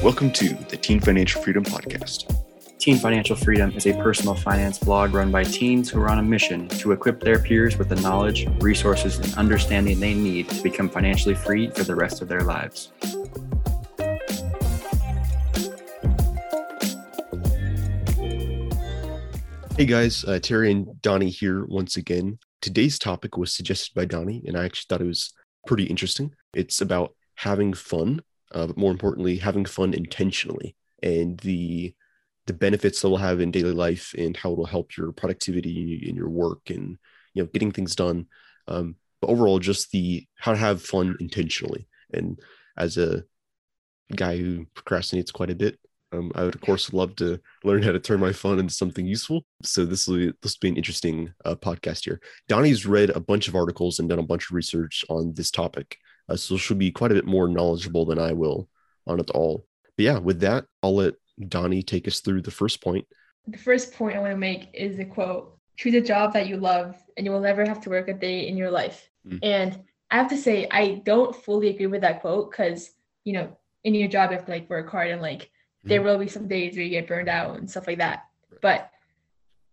Welcome to the Teen Financial Freedom Podcast. Teen Financial Freedom is a personal finance blog run by teens who are on a mission to equip their peers with the knowledge, resources, and understanding they need to become financially free for the rest of their lives. Hey guys, uh, Terry and Donnie here once again. Today's topic was suggested by Donnie, and I actually thought it was pretty interesting. It's about having fun, uh, but more importantly, having fun intentionally and the the benefits that will have in daily life and how it'll help your productivity in your work and you know getting things done. Um, but overall, just the how to have fun intentionally. And as a guy who procrastinates quite a bit, um, I would of course love to learn how to turn my fun into something useful. So this will this will be an interesting uh, podcast here. Donnie's read a bunch of articles and done a bunch of research on this topic, uh, so she'll be quite a bit more knowledgeable than I will on it all. But yeah, with that, I'll let Donnie take us through the first point. The first point I want to make is a quote: "Choose a job that you love, and you will never have to work a day in your life." Mm. And I have to say, I don't fully agree with that quote because you know, in your job, you have to like work hard and like there mm-hmm. will be some days where you get burned out and stuff like that. But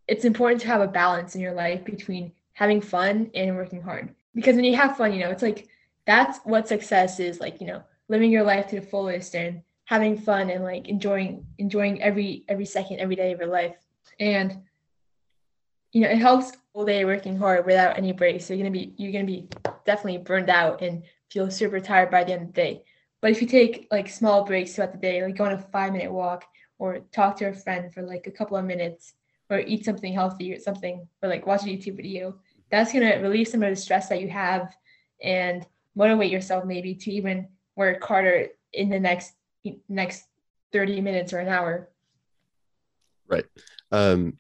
it's important to have a balance in your life between having fun and working hard. Because when you have fun, you know, it's like that's what success is like, you know, living your life to the fullest and having fun and like enjoying enjoying every every second every day of your life. And you know, it helps all day working hard without any breaks. So you're gonna be you're gonna be definitely burned out and feel super tired by the end of the day. But if you take like small breaks throughout the day, like go on a five minute walk or talk to a friend for like a couple of minutes or eat something healthy or something or like watch a YouTube video, that's gonna relieve some of the stress that you have and motivate yourself maybe to even work harder in the next next 30 minutes or an hour. Right. Um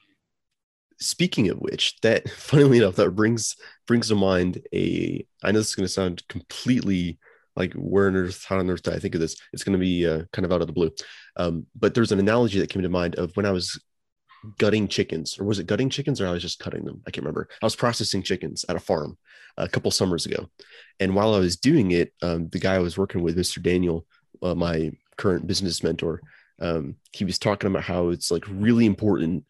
speaking of which, that funnily enough, that brings brings to mind a I know this is gonna sound completely like where on earth how on earth did i think of this it's going to be uh, kind of out of the blue um, but there's an analogy that came to mind of when i was gutting chickens or was it gutting chickens or i was just cutting them i can't remember i was processing chickens at a farm a couple summers ago and while i was doing it um, the guy i was working with mr daniel uh, my current business mentor um, he was talking about how it's like really important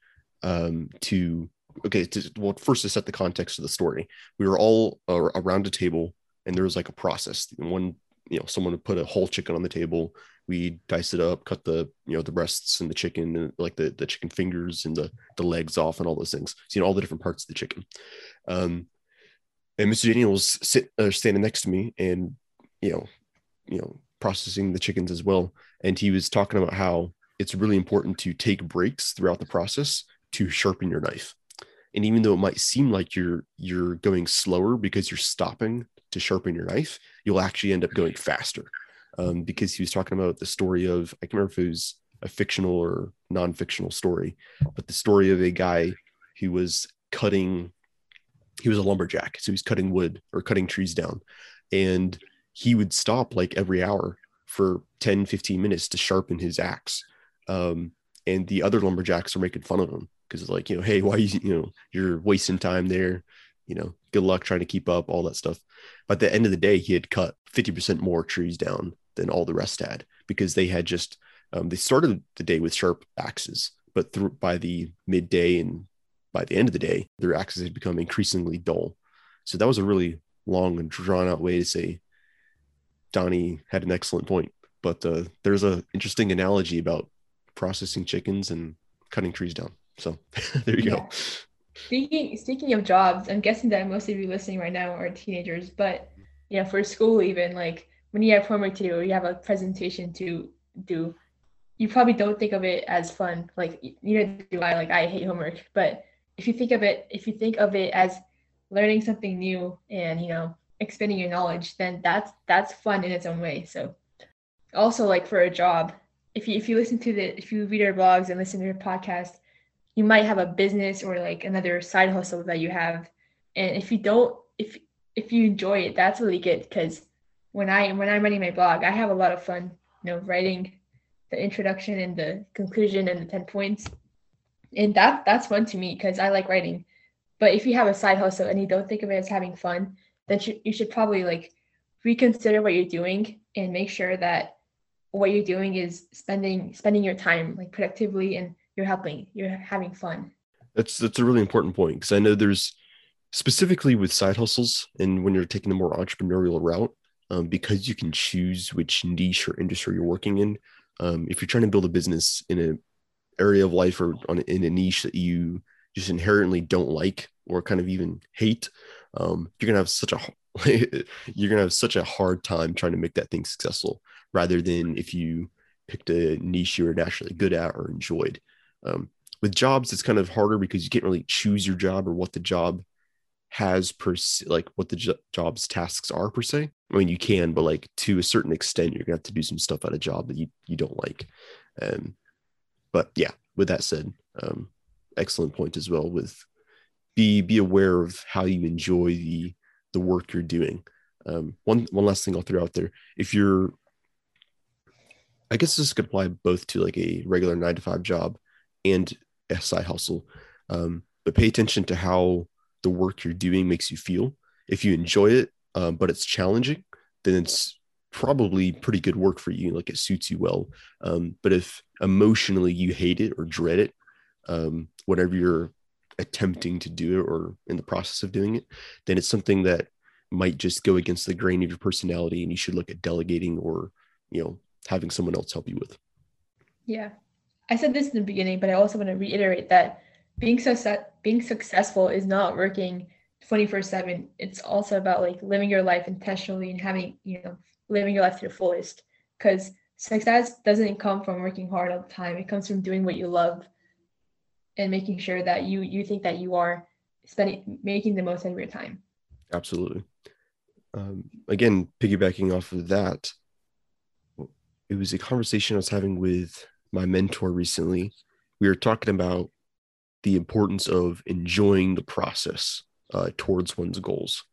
um, to okay to, well first to set the context of the story we were all uh, around a table and there was like a process. One, you know, someone would put a whole chicken on the table. We dice it up, cut the you know the breasts and the chicken and like the the chicken fingers and the the legs off and all those things. So you know all the different parts of the chicken. Um, and Mr. Daniels sit uh, standing next to me and you know you know processing the chickens as well. And he was talking about how it's really important to take breaks throughout the process to sharpen your knife. And even though it might seem like you're you're going slower because you're stopping to sharpen your knife, you'll actually end up going faster. Um, because he was talking about the story of, I can't remember if it was a fictional or non fictional story, but the story of a guy who was cutting, he was a lumberjack. So he's cutting wood or cutting trees down. And he would stop like every hour for 10, 15 minutes to sharpen his axe. Um, and the other lumberjacks are making fun of him because it's like, you know, hey, why you, you know, you're wasting time there you know, good luck trying to keep up, all that stuff. But at the end of the day, he had cut 50% more trees down than all the rest had because they had just, um, they started the day with sharp axes, but through by the midday and by the end of the day, their axes had become increasingly dull. So that was a really long and drawn out way to say Donnie had an excellent point. But uh, there's a interesting analogy about processing chickens and cutting trees down. So there you yeah. go. Speaking speaking of jobs, I'm guessing that most of you listening right now are teenagers, but know, for school even like when you have homework to do or you have a presentation to do, you probably don't think of it as fun. Like neither do I. Like I hate homework, but if you think of it, if you think of it as learning something new and you know expanding your knowledge, then that's that's fun in its own way. So also like for a job, if you if you listen to the if you read our blogs and listen to your podcast, you might have a business or like another side hustle that you have and if you don't if if you enjoy it that's really good because when i when i'm writing my blog i have a lot of fun you know writing the introduction and the conclusion and the 10 points. And that that's fun to me because i like writing. But if you have a side hustle and you don't think of it as having fun then you, you should probably like reconsider what you're doing and make sure that what you're doing is spending spending your time like productively and you're helping you're having fun. That's that's a really important point because i know there's specifically with side hustles and when you're taking the more entrepreneurial route um, because you can choose which niche or industry you're working in. Um, if you're trying to build a business in an area of life or on in a niche that you just inherently don't like or kind of even hate um, you're gonna have such a you're gonna have such a hard time trying to make that thing successful rather than if you picked a niche you were naturally good at or enjoyed. Um, with jobs it's kind of harder because you can't really choose your job or what the job has per se, like what the jo- job's tasks are per se. I mean you can but like to a certain extent you're gonna have to do some stuff at a job that you, you don't like. Um, but yeah with that said um, excellent point as well with be be aware of how you enjoy the the work you're doing. Um, one one last thing I'll throw out there: if you're, I guess this could apply both to like a regular nine to five job and a side hustle, um, but pay attention to how the work you're doing makes you feel. If you enjoy it, um, but it's challenging, then it's probably pretty good work for you. Like it suits you well. Um, but if emotionally you hate it or dread it, um, whatever you're attempting to do or in the process of doing it, then it's something that might just go against the grain of your personality and you should look at delegating or, you know, having someone else help you with. Yeah. I said this in the beginning, but I also want to reiterate that being success being successful is not working 24/7. It's also about like living your life intentionally and having, you know, living your life to the fullest cuz success doesn't come from working hard all the time. It comes from doing what you love and making sure that you you think that you are spending making the most out of your time absolutely um, again piggybacking off of that it was a conversation i was having with my mentor recently we were talking about the importance of enjoying the process uh, towards one's goals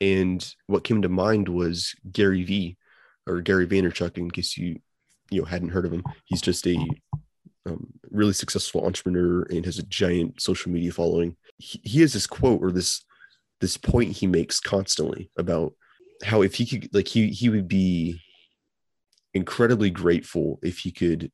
and what came to mind was gary vee or gary vaynerchuk in case you you know hadn't heard of him he's just a um, really successful entrepreneur and has a giant social media following. He, he has this quote or this this point he makes constantly about how if he could like he he would be incredibly grateful if he could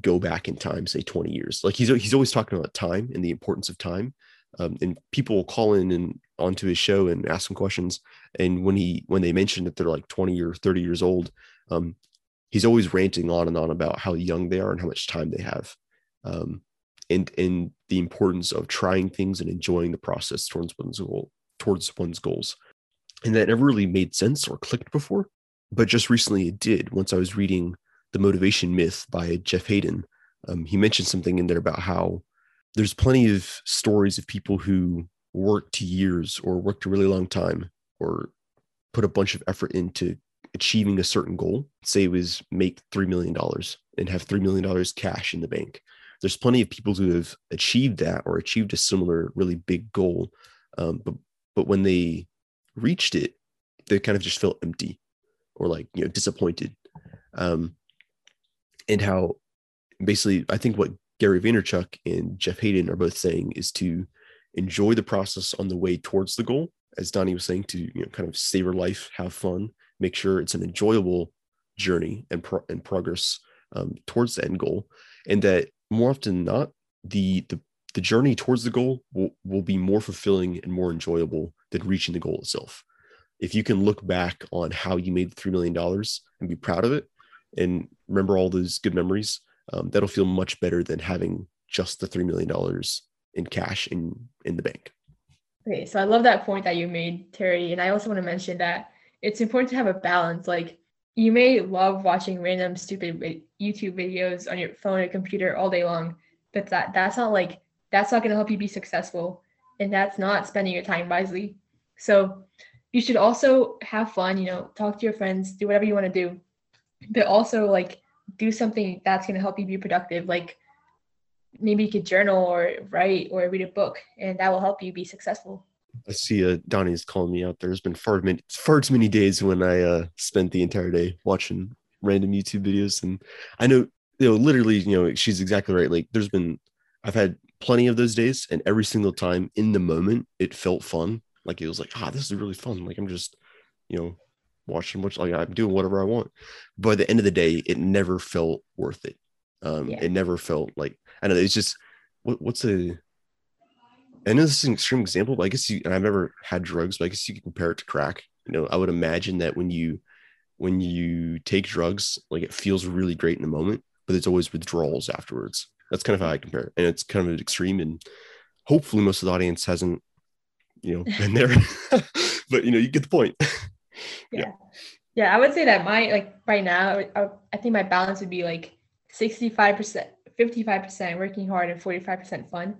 go back in time say 20 years. Like he's he's always talking about time and the importance of time um, and people will call in and onto his show and ask him questions and when he when they mention that they're like 20 or 30 years old um, he's always ranting on and on about how young they are and how much time they have um, and and the importance of trying things and enjoying the process towards one's goal towards one's goals. And that never really made sense or clicked before but just recently it did. Once i was reading the motivation myth by jeff Haden. um, he mentioned something in there about how there's plenty of stories of people who worked years or worked a really long time or put a bunch of effort into achieving a certain goal, say it was make $3 million and have $3 million cash in the bank. There's plenty of people who have achieved that or achieved a similar really big goal. Um, but, but when they reached it, they kind of just felt empty or like, you know, disappointed. Um, and how basically, I think what Gary Vaynerchuk and Jeff Haden are both saying is to enjoy the process on the way towards the goal. As Donnie was saying, to you know, kind of savor life, have fun, make sure it's an enjoyable journey and, pro- and progress um, towards the end goal. And that more often than not the, the the journey towards the goal will, will be more fulfilling and more enjoyable than reaching the goal itself. If you can look back on how you made the $3 million and be proud of it and remember all those good memories um, that'll feel much better than having just the $3 million in cash in in the bank okay so i love that point that you made terry and i also want to mention that it's important to have a balance. Like you may love watching random stupid YouTube videos on your phone or computer all day long, but that that's not like that's not going to help you be successful, and that's not spending your time wisely. So you should also have fun. You know, talk to your friends, do whatever you want to do, but also like do something that's going to help you be productive. Like maybe you could journal or write or read a book, and that will help you be successful. I see uh, Donnie's calling me out. There's been far many, far too many days when I uh, spent the entire day watching random YouTube videos, and I know, you know, literally, you know, she's exactly right. Like, there's been, I've had plenty of those days, and every single time in the moment, it felt fun. Like it was like, ah, this is really fun. Like I'm just, you know, watching much like I'm doing whatever I want. But at the end of the day, it never felt worth it. Um, Yeah. it never felt like I don't know. It's just what, what's a I know this is an extreme example, but I guess you and I've never had drugs, but I guess you can compare it to crack. You know, I would imagine that when you when you take drugs, like it feels really great in the moment, but there's always withdrawals afterwards. That's kind of how I compare it. And it's kind of an extreme and hopefully most of the audience hasn't, you know, been there. but you know, you get the point. Yeah, Yeah, I would say that my like right now, I, I think my balance would be like 65%, 55% working hard and 45% fun.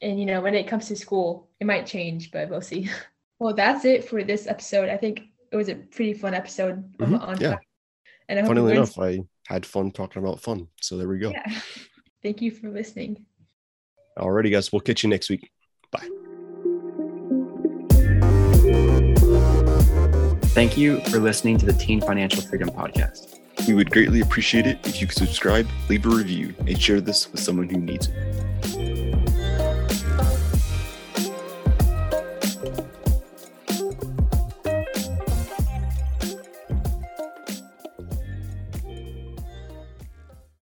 And you know, when it comes to school, it might change, but we'll see. Well, that's it for this episode. I think it was a pretty fun episode Mhm, on yeah. And I Funnily enough, I had fun talking about fun. So there we go. Yeah. Thank you for listening. Alrighty, guys. We'll catch you next week. Bye. Thank you for listening to the Teen Financial Freedom Podcast. We would greatly appreciate it if you could subscribe, leave a review, and share this with someone who needs it.